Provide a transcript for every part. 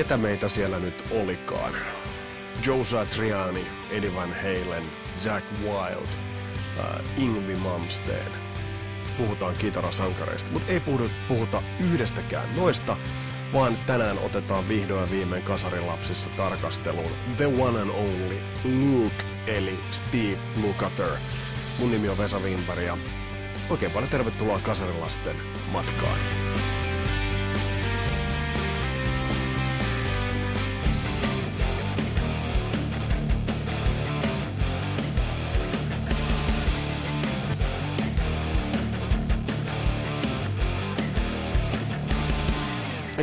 ketä meitä siellä nyt olikaan. Joe Satriani, Eddie Van Halen, Zack Wild, uh, Ingvi Malmsteen. Puhutaan kitarasankareista, mutta ei puhuta, puhuta yhdestäkään noista, vaan tänään otetaan vihdoin viimein kasarilapsissa tarkasteluun The One and Only Luke, eli Steve Lukather. Mun nimi on Vesa Wimberg ja oikein paljon tervetuloa kasarilasten matkaan.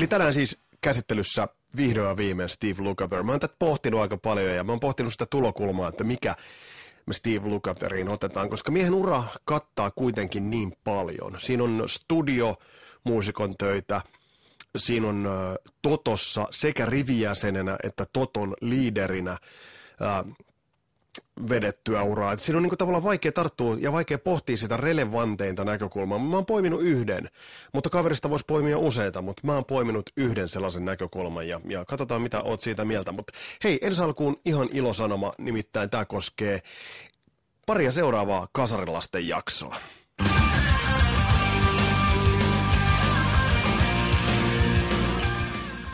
Eli tänään siis käsittelyssä vihdoin viimein Steve Lukather. Mä oon tätä pohtinut aika paljon ja mä oon pohtinut sitä tulokulmaa, että mikä me Steve Lukatheriin otetaan, koska miehen ura kattaa kuitenkin niin paljon. Siinä on studio, muusikon töitä, siinä on äh, Totossa sekä rivijäsenenä että Toton liiderinä äh, vedettyä uraa. Et siinä on niinku tavallaan vaikea tarttua ja vaikea pohtia sitä relevanteinta näkökulmaa. Mä oon poiminut yhden, mutta kaverista voisi poimia useita, mutta mä oon poiminut yhden sellaisen näkökulman ja, ja katsotaan mitä oot siitä mieltä. Mutta hei, ensi alkuun ihan ilosanoma, nimittäin tämä koskee paria seuraavaa kasarilasten jaksoa.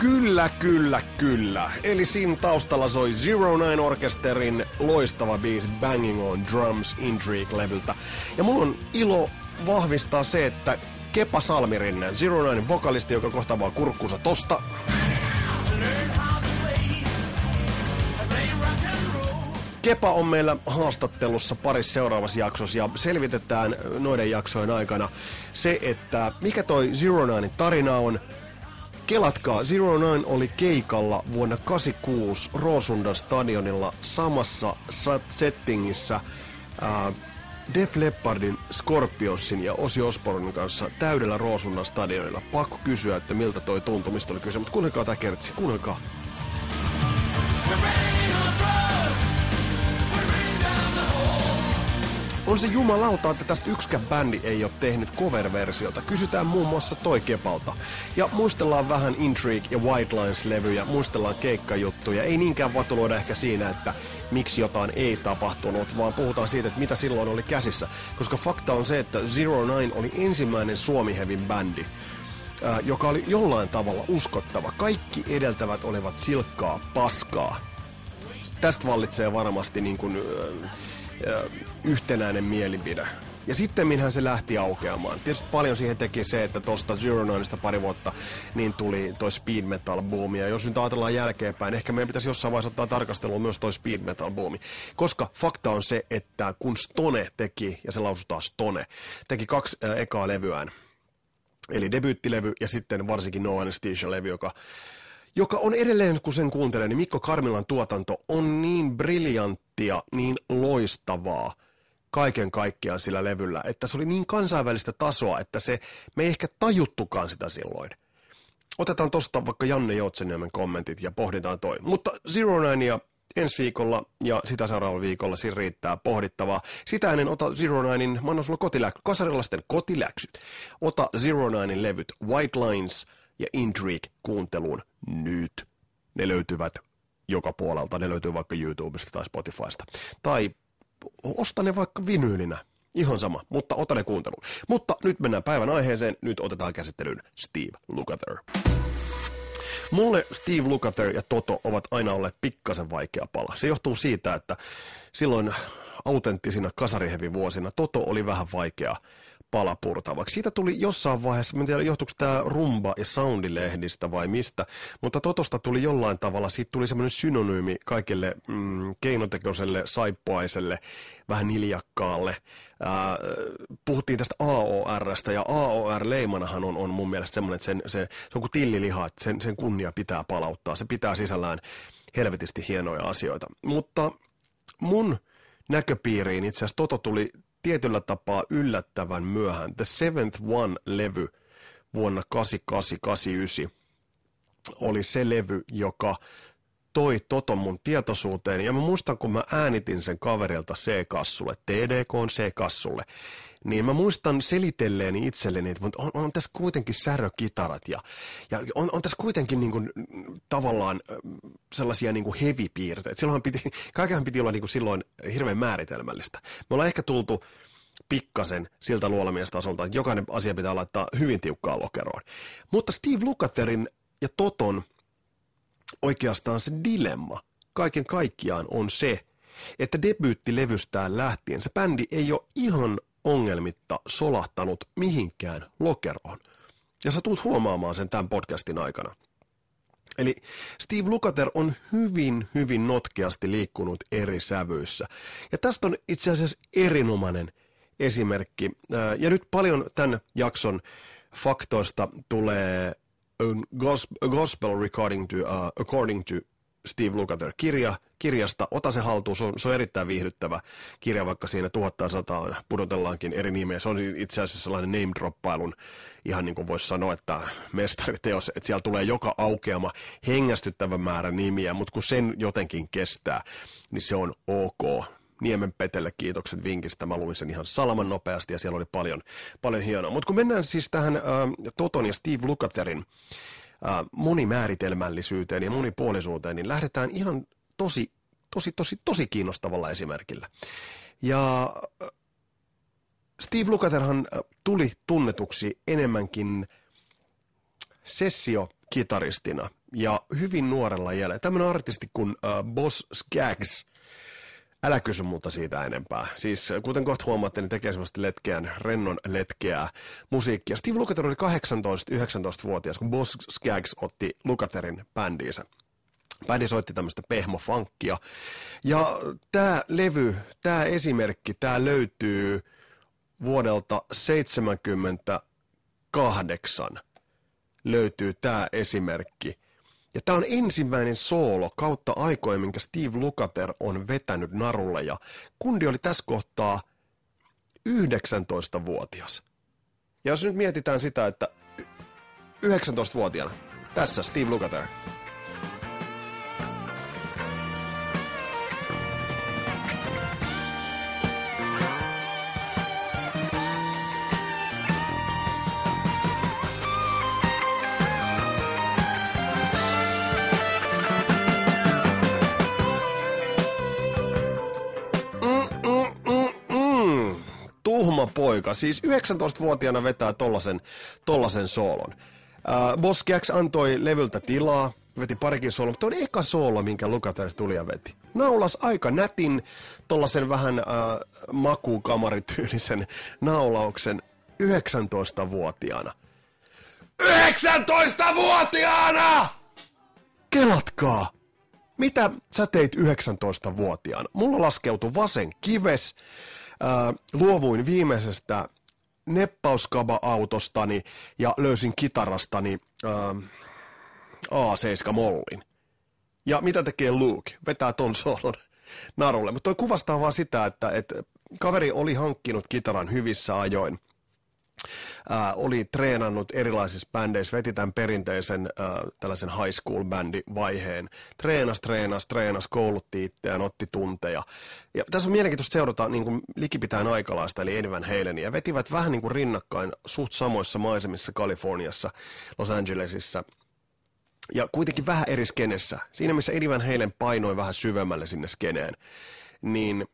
Kyllä, kyllä, kyllä. Eli siinä taustalla soi Zero Nine Orkesterin loistava biisi Banging on Drums Intrigue-levyltä. Ja mulla on ilo vahvistaa se, että Kepa Salmirinne, Zero Nine vokalisti, joka kohtaa vaan kurkkuunsa tosta. Kepa on meillä haastattelussa parissa seuraavassa jaksossa ja selvitetään noiden jaksojen aikana se, että mikä toi Zero Nine tarina on, Kelatkaa, Zero Nine oli keikalla vuonna 86 Roosundan stadionilla samassa settingissä äh, Def Leppardin, Scorpionsin ja Osi Osbornin kanssa täydellä Roosundan stadionilla. Pakko kysyä, että miltä toi tuntumista oli kyse, mutta kuunnelkaa tää kertsi, kuunnelkaa. On se jumalauta, että tästä yksikään bändi ei ole tehnyt cover-versiota. Kysytään muun muassa toi Kepalta. Ja muistellaan vähän Intrigue ja White Lines-levyjä, muistellaan keikkajuttuja. Ei niinkään vatuloida ehkä siinä, että miksi jotain ei tapahtunut, vaan puhutaan siitä, että mitä silloin oli käsissä. Koska fakta on se, että Zero Nine oli ensimmäinen suomihevin bändi, joka oli jollain tavalla uskottava. Kaikki edeltävät olivat silkkaa paskaa. Tästä vallitsee varmasti niin kuin, yhtenäinen mielipide. Ja sitten minhän se lähti aukeamaan. Tietysti paljon siihen teki se, että tuosta Zero Nineista pari vuotta niin tuli toi speed metal boomi. Ja jos nyt ajatellaan jälkeenpäin, ehkä meidän pitäisi jossain vaiheessa ottaa tarkastelua myös toi speed metal boomi. Koska fakta on se, että kun Stone teki, ja se lausutaan Stone, teki kaksi ekaa levyään, eli debyyttilevy ja sitten varsinkin No Anesthesia-levy, joka joka on edelleen, kun sen kuuntelee, niin Mikko Karmilan tuotanto on niin briljanttia, niin loistavaa kaiken kaikkiaan sillä levyllä, että se oli niin kansainvälistä tasoa, että se, me ei ehkä tajuttukaan sitä silloin. Otetaan tosta vaikka Janne Joutseniemen kommentit ja pohditaan toi. Mutta Zero Nine ja ensi viikolla ja sitä seuraavalla viikolla siinä riittää pohdittavaa. Sitä ennen ota Zero Ninein, mä annan sulla kotiläksyt, kotiläksyt. Ota Zero Ninein levyt White Lines ja Intrigue kuunteluun nyt. Ne löytyvät joka puolelta, ne löytyy vaikka YouTubesta tai Spotifysta. Tai osta ne vaikka vinyylinä. Ihan sama, mutta ota ne kuunteluun. Mutta nyt mennään päivän aiheeseen. Nyt otetaan käsittelyyn Steve Lukather. Mulle Steve Lukather ja Toto ovat aina olleet pikkasen vaikea pala. Se johtuu siitä, että silloin autenttisina kasarihevivuosina Toto oli vähän vaikea palapurtavaksi. Siitä tuli jossain vaiheessa, en tiedä johtuuko tämä rumba- ja soundilehdistä vai mistä, mutta Totosta tuli jollain tavalla, siitä tuli semmoinen synonyymi kaikille mm, keinotekoiselle, saippuaiselle, vähän niljakkaalle. Ää, puhuttiin tästä AORstä, ja AOR-leimanahan on, on mun mielestä semmoinen, että sen, se, se on kuin tilliliha, että sen, sen kunnia pitää palauttaa. Se pitää sisällään helvetisti hienoja asioita. Mutta mun näköpiiriin itse asiassa Toto tuli tietyllä tapaa yllättävän myöhään. The Seventh One-levy vuonna 8889 oli se levy, joka toi Toton mun tietoisuuteen. Ja mä muistan, kun mä äänitin sen kaverilta C-kassulle, TDK C-kassulle, niin mä muistan selitelleeni itselleni, että on, on tässä kuitenkin särökitarat ja, ja on, on tässä kuitenkin niin kuin, tavallaan sellaisia niin kuin heavy-piirteitä. Silloin piti, kaikenhan piti olla niin kuin silloin hirveän määritelmällistä. Me ollaan ehkä tultu pikkasen siltä luolamiestasolta, että jokainen asia pitää laittaa hyvin tiukkaan lokeroon. Mutta Steve Lukaterin ja Toton oikeastaan se dilemma kaiken kaikkiaan on se, että debyyttilevystään lähtien se bändi ei ole ihan ongelmitta solahtanut mihinkään lokeroon. Ja sä tulet huomaamaan sen tämän podcastin aikana. Eli Steve Lukather on hyvin, hyvin notkeasti liikkunut eri sävyissä. Ja tästä on itse asiassa erinomainen esimerkki. Ja nyt paljon tämän jakson faktoista tulee a Gospel Recording to, uh, According to Steve Lukather kirja, kirjasta. Ota se haltuun, se on, se on erittäin viihdyttävä kirja, vaikka siinä tuhatta sataa pudotellaankin eri nimeä. Se on itse asiassa sellainen name-droppailun, ihan niin kuin voisi sanoa, että mestariteos, että siellä tulee joka aukeama hengästyttävä määrä nimiä, mutta kun sen jotenkin kestää, niin se on ok. Niemen Petelle kiitokset vinkistä. Mä luin sen ihan salaman nopeasti ja siellä oli paljon, paljon hienoa. Mutta kun mennään siis tähän äh, Toton ja Steve Lukaterin äh, monimääritelmällisyyteen ja monipuolisuuteen, niin lähdetään ihan tosi, tosi, tosi, tosi kiinnostavalla esimerkillä. Ja äh, Steve Lukaterhan äh, tuli tunnetuksi enemmänkin sessio-kitaristina ja hyvin nuorella iällä. Tämmöinen artisti kuin Boss Skaggs – Älä kysy multa siitä enempää. Siis kuten kohta huomaatte, niin tekee semmoista letkeän, rennon letkeää musiikkia. Steve Lukather oli 18-19-vuotias, kun Boss Skaggs otti Lukatherin bändiinsä. Bändi soitti tämmöistä pehmofankkia. Ja tämä levy, tämä esimerkki, tämä löytyy vuodelta 78 löytyy tämä esimerkki. Ja tämä on ensimmäinen soolo kautta aikojen, minkä Steve Lukather on vetänyt narulle. Ja kundi oli tässä kohtaa 19-vuotias. Ja jos nyt mietitään sitä, että 19-vuotiaana, tässä Steve Lukather. Poika, siis 19-vuotiaana vetää tollasen, tollasen soolon. Uh, Boss antoi levyltä tilaa, veti parikin soolo, mutta on eka soolo, minkä Lukather tuli ja veti. Naulas aika nätin, tollasen vähän uh, makuukamarityylisen naulauksen 19-vuotiaana. 19-vuotiaana! Kelatkaa! Mitä sä teit 19-vuotiaana? Mulla laskeutui vasen kives, äh, luovuin viimeisestä neppauskaba-autostani ja löysin kitarastani äh, A7-mollin. Ja mitä tekee Luke? Vetää ton solon narulle. Mutta toi kuvastaa vaan sitä, että, että kaveri oli hankkinut kitaran hyvissä ajoin – äh, oli treenannut erilaisissa bändeissä, veti tämän perinteisen äh, tällaisen high school bändi vaiheen. Treenas, treenas, treenas, koulutti itseään, otti tunteja. Ja tässä on mielenkiintoista seurata niin kuin likipitäen aikalaista, eli Halen, ja vetivät vähän niin kuin rinnakkain suht samoissa maisemissa Kaliforniassa, Los Angelesissa, ja kuitenkin vähän eri skenessä. Siinä missä Eddie Van Halen painoi vähän syvemmälle sinne skeneen, niin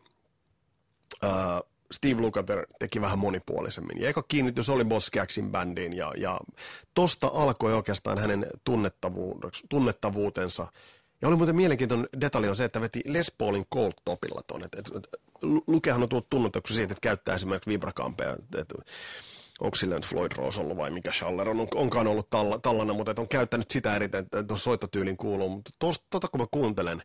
äh, Steve Lukather teki vähän monipuolisemmin. Ja eka kiinnitys oli Boss bändiin ja, ja tosta alkoi oikeastaan hänen tunnettavuutensa. Ja oli muuten mielenkiintoinen detalji on se, että veti Les Paulin Cold Topilla tuonne. Lukehan on tullut tunnetuksi siitä, että käyttää esimerkiksi vibrakampeja. Onko sillä nyt Floyd Rose ollut vai mikä Schaller on, onkaan ollut talla, tallana, mutta on käyttänyt sitä eriten, että tuossa soittotyylin kuuluu. Mutta tuota kun mä kuuntelen,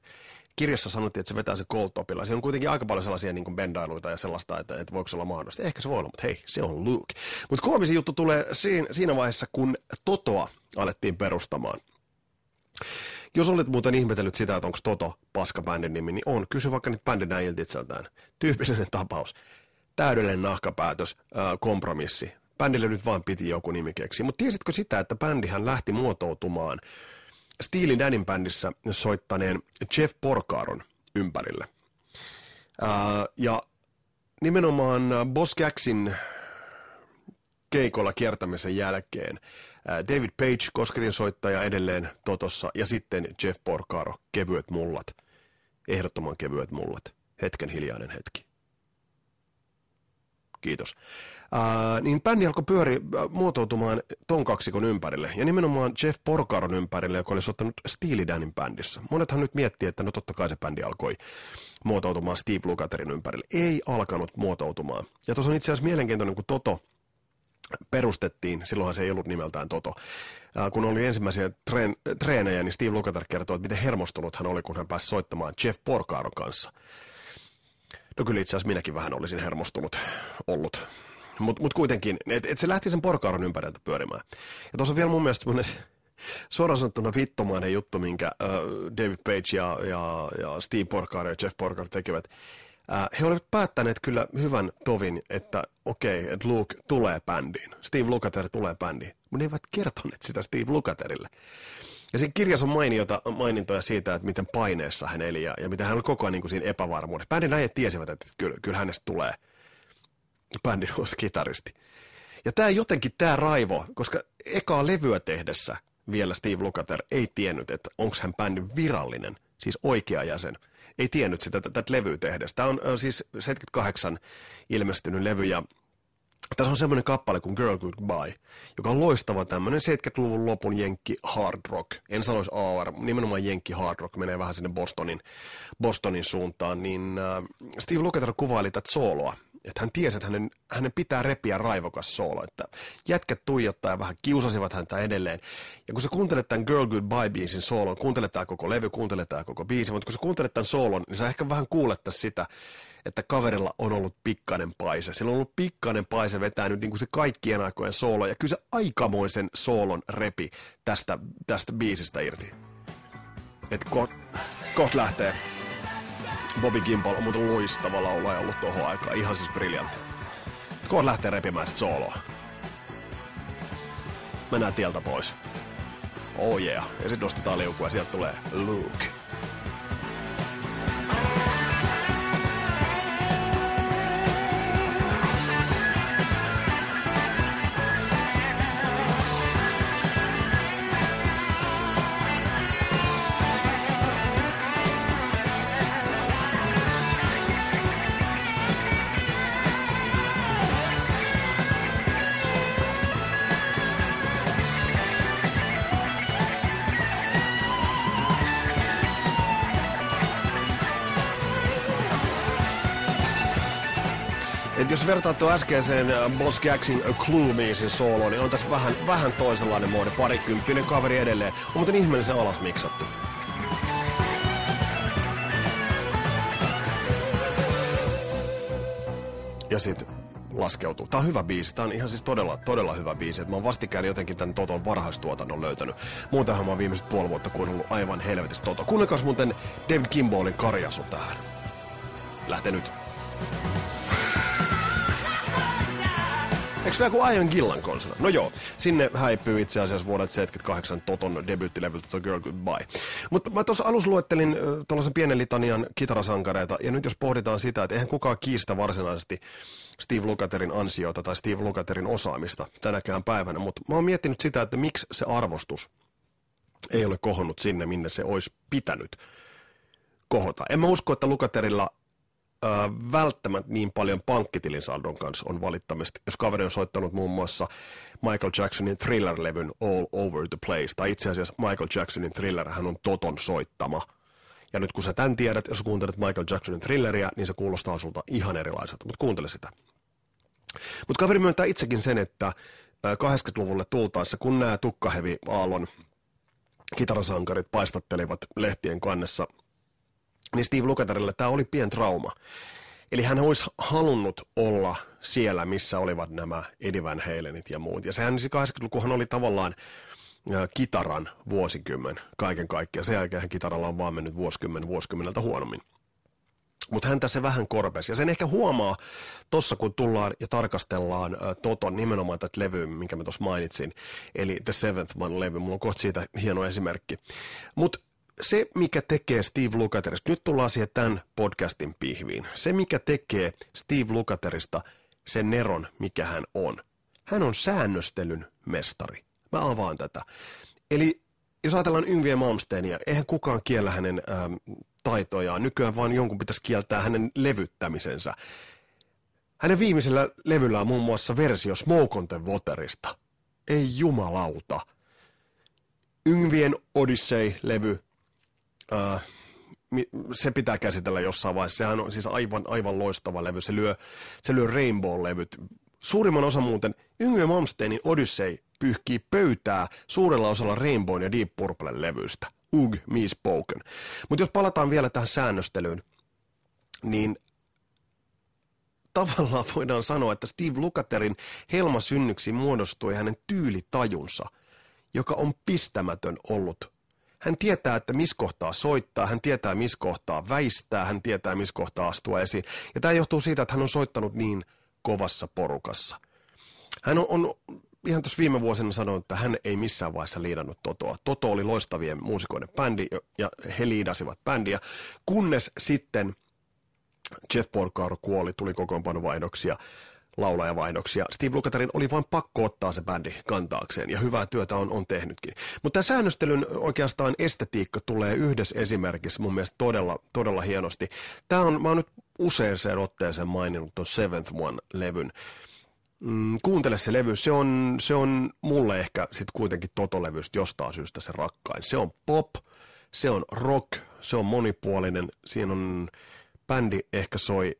kirjassa sanottiin, että se vetää se cold topilla. Siinä on kuitenkin aika paljon sellaisia niin kuin bendailuita ja sellaista, että, että voiko se olla mahdollista. Ehkä se voi olla, mutta hei, se on Luke. Mutta koomisin juttu tulee siinä, siinä vaiheessa, kun Totoa alettiin perustamaan. Jos olet muuten ihmetellyt sitä, että onko Toto paskabändin nimi, niin on. Kysy vaikka nyt bändin näiltä itseltään. Tyypillinen tapaus. Täydellinen nahkapäätös, ää, kompromissi. Bändille nyt vaan piti joku nimi keksiä. Mutta tiesitkö sitä, että bändihän lähti muotoutumaan Steely Danin bändissä soittaneen Jeff Porcaron ympärille. Ää, ja nimenomaan Boss Gaxin keikolla kiertämisen jälkeen David Page, kosketin soittaja edelleen Totossa, ja sitten Jeff Porcaro, kevyet mullat. Ehdottoman kevyet mullat. Hetken hiljainen hetki. Kiitos. Ää, niin bändi alkoi pyöri muotoutumaan ton kaksikon ympärille, ja nimenomaan Jeff Porcaron ympärille, joka oli soittanut Steely Danin bändissä. Monethan nyt miettii, että no totta kai se bändi alkoi muotoutumaan Steve Lukaterin ympärille. Ei alkanut muotoutumaan. Ja tuossa on itse asiassa mielenkiintoinen, kun Toto perustettiin, silloinhan se ei ollut nimeltään Toto. Äh, kun oli ensimmäisiä treen, treenejä, niin Steve Lukather kertoi, että miten hermostunut hän oli, kun hän pääsi soittamaan Jeff Porcaron kanssa. No kyllä itse asiassa minäkin vähän olisin hermostunut ollut. Mutta mut kuitenkin, että et se lähti sen Porcaron ympäriltä pyörimään. Ja tuossa on vielä mun mielestä suoraan sanottuna vittomainen juttu, minkä uh, David Page ja, ja, ja Steve Porcaro ja Jeff Porcaro tekevät. Uh, he olivat päättäneet kyllä hyvän tovin, että okei, okay, että Luke tulee bändiin. Steve Lukather tulee bändiin. Mutta ne eivät kertoneet sitä Steve Lukatherille. Ja siinä kirjassa on mainiota, mainintoja siitä, että miten paineessa hän eli ja, ja miten hän oli koko ajan niin kuin siinä epävarmuudessa. Bändin äijät tiesivät, että kyllä, kyllä hänestä tulee bändin uusi kitaristi. Ja tämä jotenkin, tämä raivo, koska ekaa levyä tehdessä vielä Steve Lukather ei tiennyt, että onko hän bändin virallinen, siis oikea jäsen – ei tiennyt sitä tätä levyä tehdessä. Tämä on äh, siis 78 ilmestynyt levy ja tässä on semmoinen kappale kuin Girl Goodbye, joka on loistava tämmöinen 70-luvun lopun jenkki hard rock. En sanoisi AR, nimenomaan jenkki hard rock, menee vähän sinne Bostonin, Bostonin suuntaan. Niin äh, Steve Lukather kuvaili tätä sooloa että hän tiesi, että hänen, hänen pitää repiä raivokas soolo, että jätkät tuijottaa ja vähän kiusasivat häntä edelleen. Ja kun sä kuuntelet tämän Girl Goodbye-biisin soolon, kuuntelet tämä koko levy, kuuntelet tämä koko biisi, mutta kun sä kuuntelet tämän soolon, niin sä ehkä vähän kuuletta sitä, että kaverilla on ollut pikkainen paise. Sillä on ollut pikkainen paise vetää nyt niin kuin se kaikkien aikojen soolo, ja kyllä se aikamoisen soolon repi tästä, tästä biisistä irti. Että kohta koht lähtee. Bobby Gimbal on muuten loistava laulaja ollut tuohon aikaan. Ihan siis briljantti. Kohta lähtee repimään sit sooloa. Mennään tieltä pois. Oh yeah. Ja sitten nostetaan liukua ja sieltä tulee Luke. Et jos vertaat tuon äskeiseen äh, Boss Gaxin Clue-biisin sooloon, niin on tässä vähän, vähän toisenlainen muodo. Parikymppinen kaveri edelleen. On muuten ihmeellisen alas miksattu. Ja sitten laskeutuu. Tää on hyvä biisi. Tää on ihan siis todella, todella hyvä biisi. Et mä oon vastikään jotenkin tän Toton varhaistuotannon löytänyt. Muutenhan mä oon viimeiset puoli vuotta kuunnellut aivan helvetistä Toto. Kuunnelkaas muuten David Kimbolin karjasu tähän. Lähtee nyt. Eikö se kuin Ian Gillan konsona? No joo, sinne häipyy itse asiassa vuodet 78 Toton debuittilevyltä The Girl Goodbye. Mutta mä tuossa alussa luettelin äh, tuollaisen pienen litanian kitarasankareita, ja nyt jos pohditaan sitä, että eihän kukaan kiistä varsinaisesti Steve Lukaterin ansiota tai Steve Lukaterin osaamista tänäkään päivänä, mutta mä oon miettinyt sitä, että miksi se arvostus ei ole kohonnut sinne, minne se olisi pitänyt kohota. En mä usko, että Lukaterilla välttämättä niin paljon pankkitilin saldon kanssa on valittamista, jos kaveri on soittanut muun muassa Michael Jacksonin Thriller-levyn All Over the Place, tai itse asiassa Michael Jacksonin Thriller, hän on Toton soittama. Ja nyt kun sä tämän tiedät, jos kuuntelet Michael Jacksonin Thrilleria, niin se kuulostaa sulta ihan erilaiselta, mutta kuuntele sitä. Mutta kaveri myöntää itsekin sen, että 80-luvulle tultaessa, kun nämä tukkahevi aallon kitarasankarit paistattelivat lehtien kannessa niin Steve Lukatherille tämä oli pien trauma. Eli hän olisi halunnut olla siellä, missä olivat nämä Eddie Van Halenit ja muut. Ja sehän 80-lukuhan oli tavallaan kitaran vuosikymmen kaiken kaikkiaan. Sen jälkeen kitaralla on vaan mennyt vuosikymmen vuosikymmeneltä huonommin. Mutta häntä se vähän korpesi. Ja sen ehkä huomaa tuossa, kun tullaan ja tarkastellaan ä, Toton nimenomaan tätä levyä, minkä mä tuossa mainitsin. Eli The Seventh Man-levy. Mulla on kohta siitä hieno esimerkki. Mutta se, mikä tekee Steve Lukaterista, nyt tullaan siihen tämän podcastin pihviin. Se, mikä tekee Steve Lukaterista sen neron, mikä hän on. Hän on säännöstelyn mestari. Mä avaan tätä. Eli jos ajatellaan Yngviä Malmsteenia, eihän kukaan kiellä hänen ähm, taitojaan. Nykyään vaan jonkun pitäisi kieltää hänen levyttämisensä. Hänen viimeisellä levyllä on muun muassa versio Smoke on the Waterista. Ei jumalauta. Yngvien Odyssey-levy, äh, se pitää käsitellä jossain vaiheessa. Sehän on siis aivan, aivan loistava levy. Se lyö, se lyö Rainbow-levyt. Suurimman osa muuten Yngve Malmsteenin Odyssey pyyhkii pöytää suurella osalla Rainbow ja Deep Purple levyistä. Ug, me spoken. Mutta jos palataan vielä tähän säännöstelyyn, niin tavallaan voidaan sanoa, että Steve Lukaterin helmasynnyksi muodostui hänen tyylitajunsa, joka on pistämätön ollut. Hän tietää, että missä kohtaa soittaa, hän tietää, missä kohtaa väistää, hän tietää, missä kohtaa astua esiin. Ja tämä johtuu siitä, että hän on soittanut niin kovassa porukassa. Hän on, on ihan tuossa viime vuosina sanonut, että hän ei missään vaiheessa liidannut Totoa. Toto oli loistavien muusikoiden bändi ja he liidasivat bändiä, kunnes sitten Jeff Porcaro kuoli, tuli kokoonpanovaihdoksia, laulajavaihdoksia. Steve Lukatharin oli vain pakko ottaa se bändi kantaakseen, ja hyvää työtä on, on tehnytkin. Mutta tämä säännöstelyn oikeastaan estetiikka tulee yhdessä esimerkissä mun mielestä todella, todella hienosti. Tämä on, mä oon nyt useaseen otteeseen maininnut tuon Seventh One-levyn. Mm, kuuntele se levy, se on, se on mulle ehkä sitten kuitenkin Toto-levystä jostain syystä se rakkain. Se on pop, se on rock, se on monipuolinen, siinä on bändi ehkä soi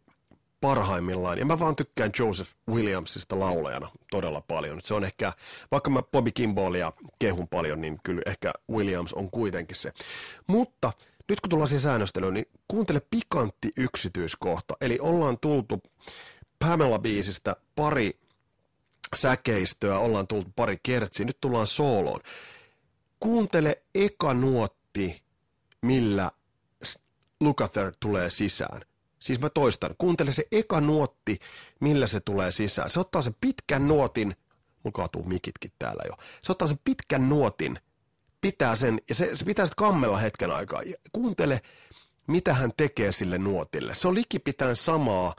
parhaimmillaan. Ja mä vaan tykkään Joseph Williamsista laulajana todella paljon. Se on ehkä, vaikka mä Bobby Kimballia kehun paljon, niin kyllä ehkä Williams on kuitenkin se. Mutta nyt kun tullaan siihen säännöstelyyn, niin kuuntele pikantti yksityiskohta. Eli ollaan tultu Pamela-biisistä pari säkeistöä, ollaan tultu pari kertsiä, nyt tullaan sooloon. Kuuntele eka nuotti, millä Lukather tulee sisään. Siis mä toistan, kuuntele se eka nuotti, millä se tulee sisään. Se ottaa sen pitkän nuotin, mulla kaatuu mikitkin täällä jo. Se ottaa sen pitkän nuotin, pitää sen, ja se, se pitää sitten kammella hetken aikaa. Ja kuuntele, mitä hän tekee sille nuotille. Se on likipitäen samaa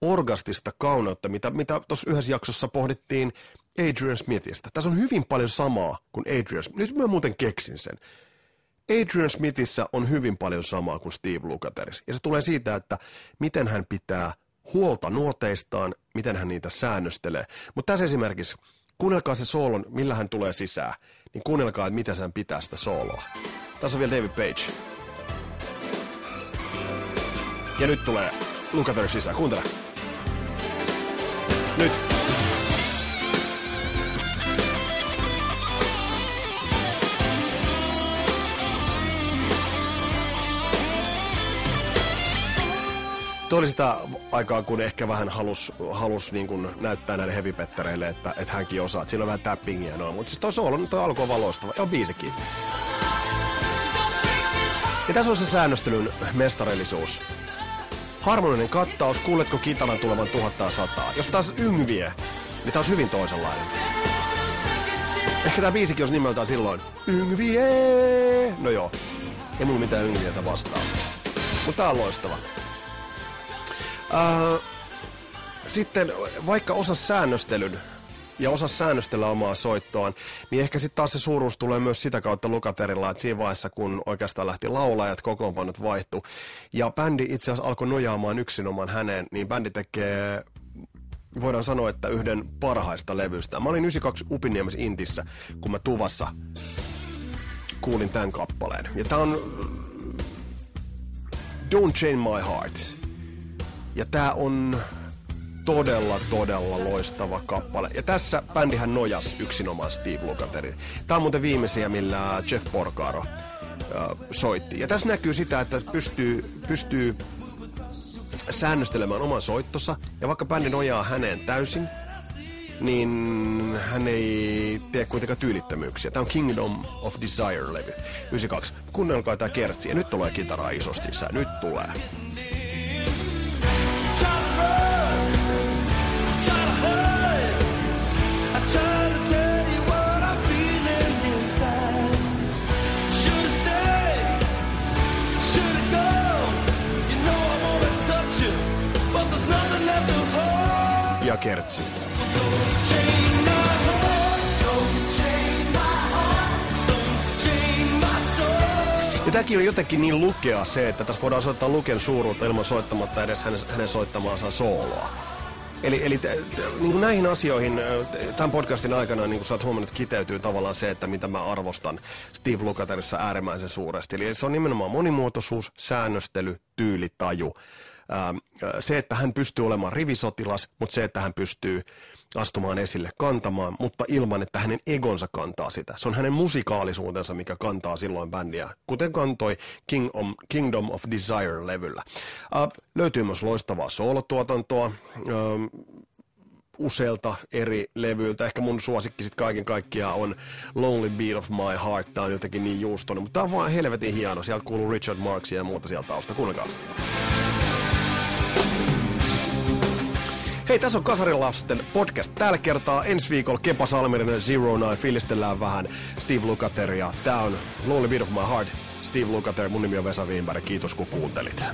orgastista kauneutta, mitä, mitä tuossa yhdessä jaksossa pohdittiin Adrian Smithistä. Tässä on hyvin paljon samaa kuin Adrian Smith. Nyt mä muuten keksin sen. Adrian Smithissä on hyvin paljon samaa kuin Steve Lukatherissa. Ja se tulee siitä, että miten hän pitää huolta nuoteistaan, miten hän niitä säännöstelee. Mutta tässä esimerkiksi, kuunnelkaa se soolon, millä hän tulee sisään, niin kuunnelkaa, että miten hän pitää sitä sooloa. Tässä on vielä David Page. Ja nyt tulee Lukather sisään. Kuuntele. Nyt. Tuo oli sitä aikaa, kun ehkä vähän halus, halus niin näyttää näille hevipettereille, että, että hänkin osaa. Siinä on vähän tappingia noin, mutta siis toi soolo, toi alku on valoistava. Ja biisikin. Ja tässä on se säännöstelyn mestarillisuus. Harmoninen kattaus, kuuletko kitaran tulevan tuhatta sataa. Jos taas yngvie, niin taas hyvin toisenlainen. Ehkä tämä biisikin olisi nimeltään silloin Yngvie! No joo, ei mulla mitään yngvietä vastaan. Mutta tää on loistava. Äh, sitten vaikka osa säännöstelyn ja osa säännöstellä omaa soittoaan, niin ehkä sitten taas se suuruus tulee myös sitä kautta Lukaterilla, että siinä vaiheessa, kun oikeastaan lähti laulajat, kokoonpanot vaihtu, ja bändi itse asiassa alkoi nojaamaan yksinomaan häneen, niin bändi tekee voidaan sanoa, että yhden parhaista levyistä. Mä olin 92 Upiniemessä Intissä, kun mä Tuvassa kuulin tämän kappaleen. Ja tää on Don't Chain My Heart. Ja tää on todella, todella loistava kappale. Ja tässä bändihän nojas yksinomaan Steve Lukateri. Tämä on muuten viimeisiä, millä Jeff Porcaro äh, soitti. Ja tässä näkyy sitä, että pystyy, pystyy säännöstelemään oman soittossa. Ja vaikka bändi nojaa häneen täysin, niin hän ei tee kuitenkaan tyylittömyyksiä. Tämä on Kingdom of Desire-levy, 92. Kuunnelkaa tämä kertsi, ja nyt tulee kitaraa isosti sisään. Nyt tulee. Maria Kertsi. Ja tämäkin on jotenkin niin lukea se, että tässä voidaan soittaa Luken suuruutta ilman soittamatta edes hänen, hänen soittamaansa sooloa. Eli, eli t, t, niin kuin näihin asioihin tämän podcastin aikana, niin kuin sä oot huomannut, kiteytyy tavallaan se, että mitä mä arvostan Steve Lukaterissa äärimmäisen suuresti. Eli se on nimenomaan monimuotoisuus, säännöstely, tyylitaju. Se, että hän pystyy olemaan rivisotilas, mutta se, että hän pystyy astumaan esille, kantamaan, mutta ilman, että hänen egonsa kantaa sitä. Se on hänen musikaalisuutensa, mikä kantaa silloin bändiä, kuten kantoi King of, Kingdom of Desire-levyllä. Uh, löytyy myös loistavaa soolotuotantoa. Uh, useilta eri levyiltä. Ehkä mun suosikki sit kaiken kaikkiaan on Lonely Beat of My Heart. Tää on jotenkin niin juustoinen, mutta tää on vaan helvetin hieno. Sieltä kuuluu Richard Marksia ja muuta sieltä tausta. Kuunnelkaa. Hei, tässä on Kasarilasten podcast tällä kertaa. Ensi viikolla Kepa Salmirinen Zero Nine. Filistellään vähän Steve Lukather ja tää on Lonely Beat of My Heart. Steve Lukather, mun nimi on Vesa Wienberg. Kiitos kun kuuntelit.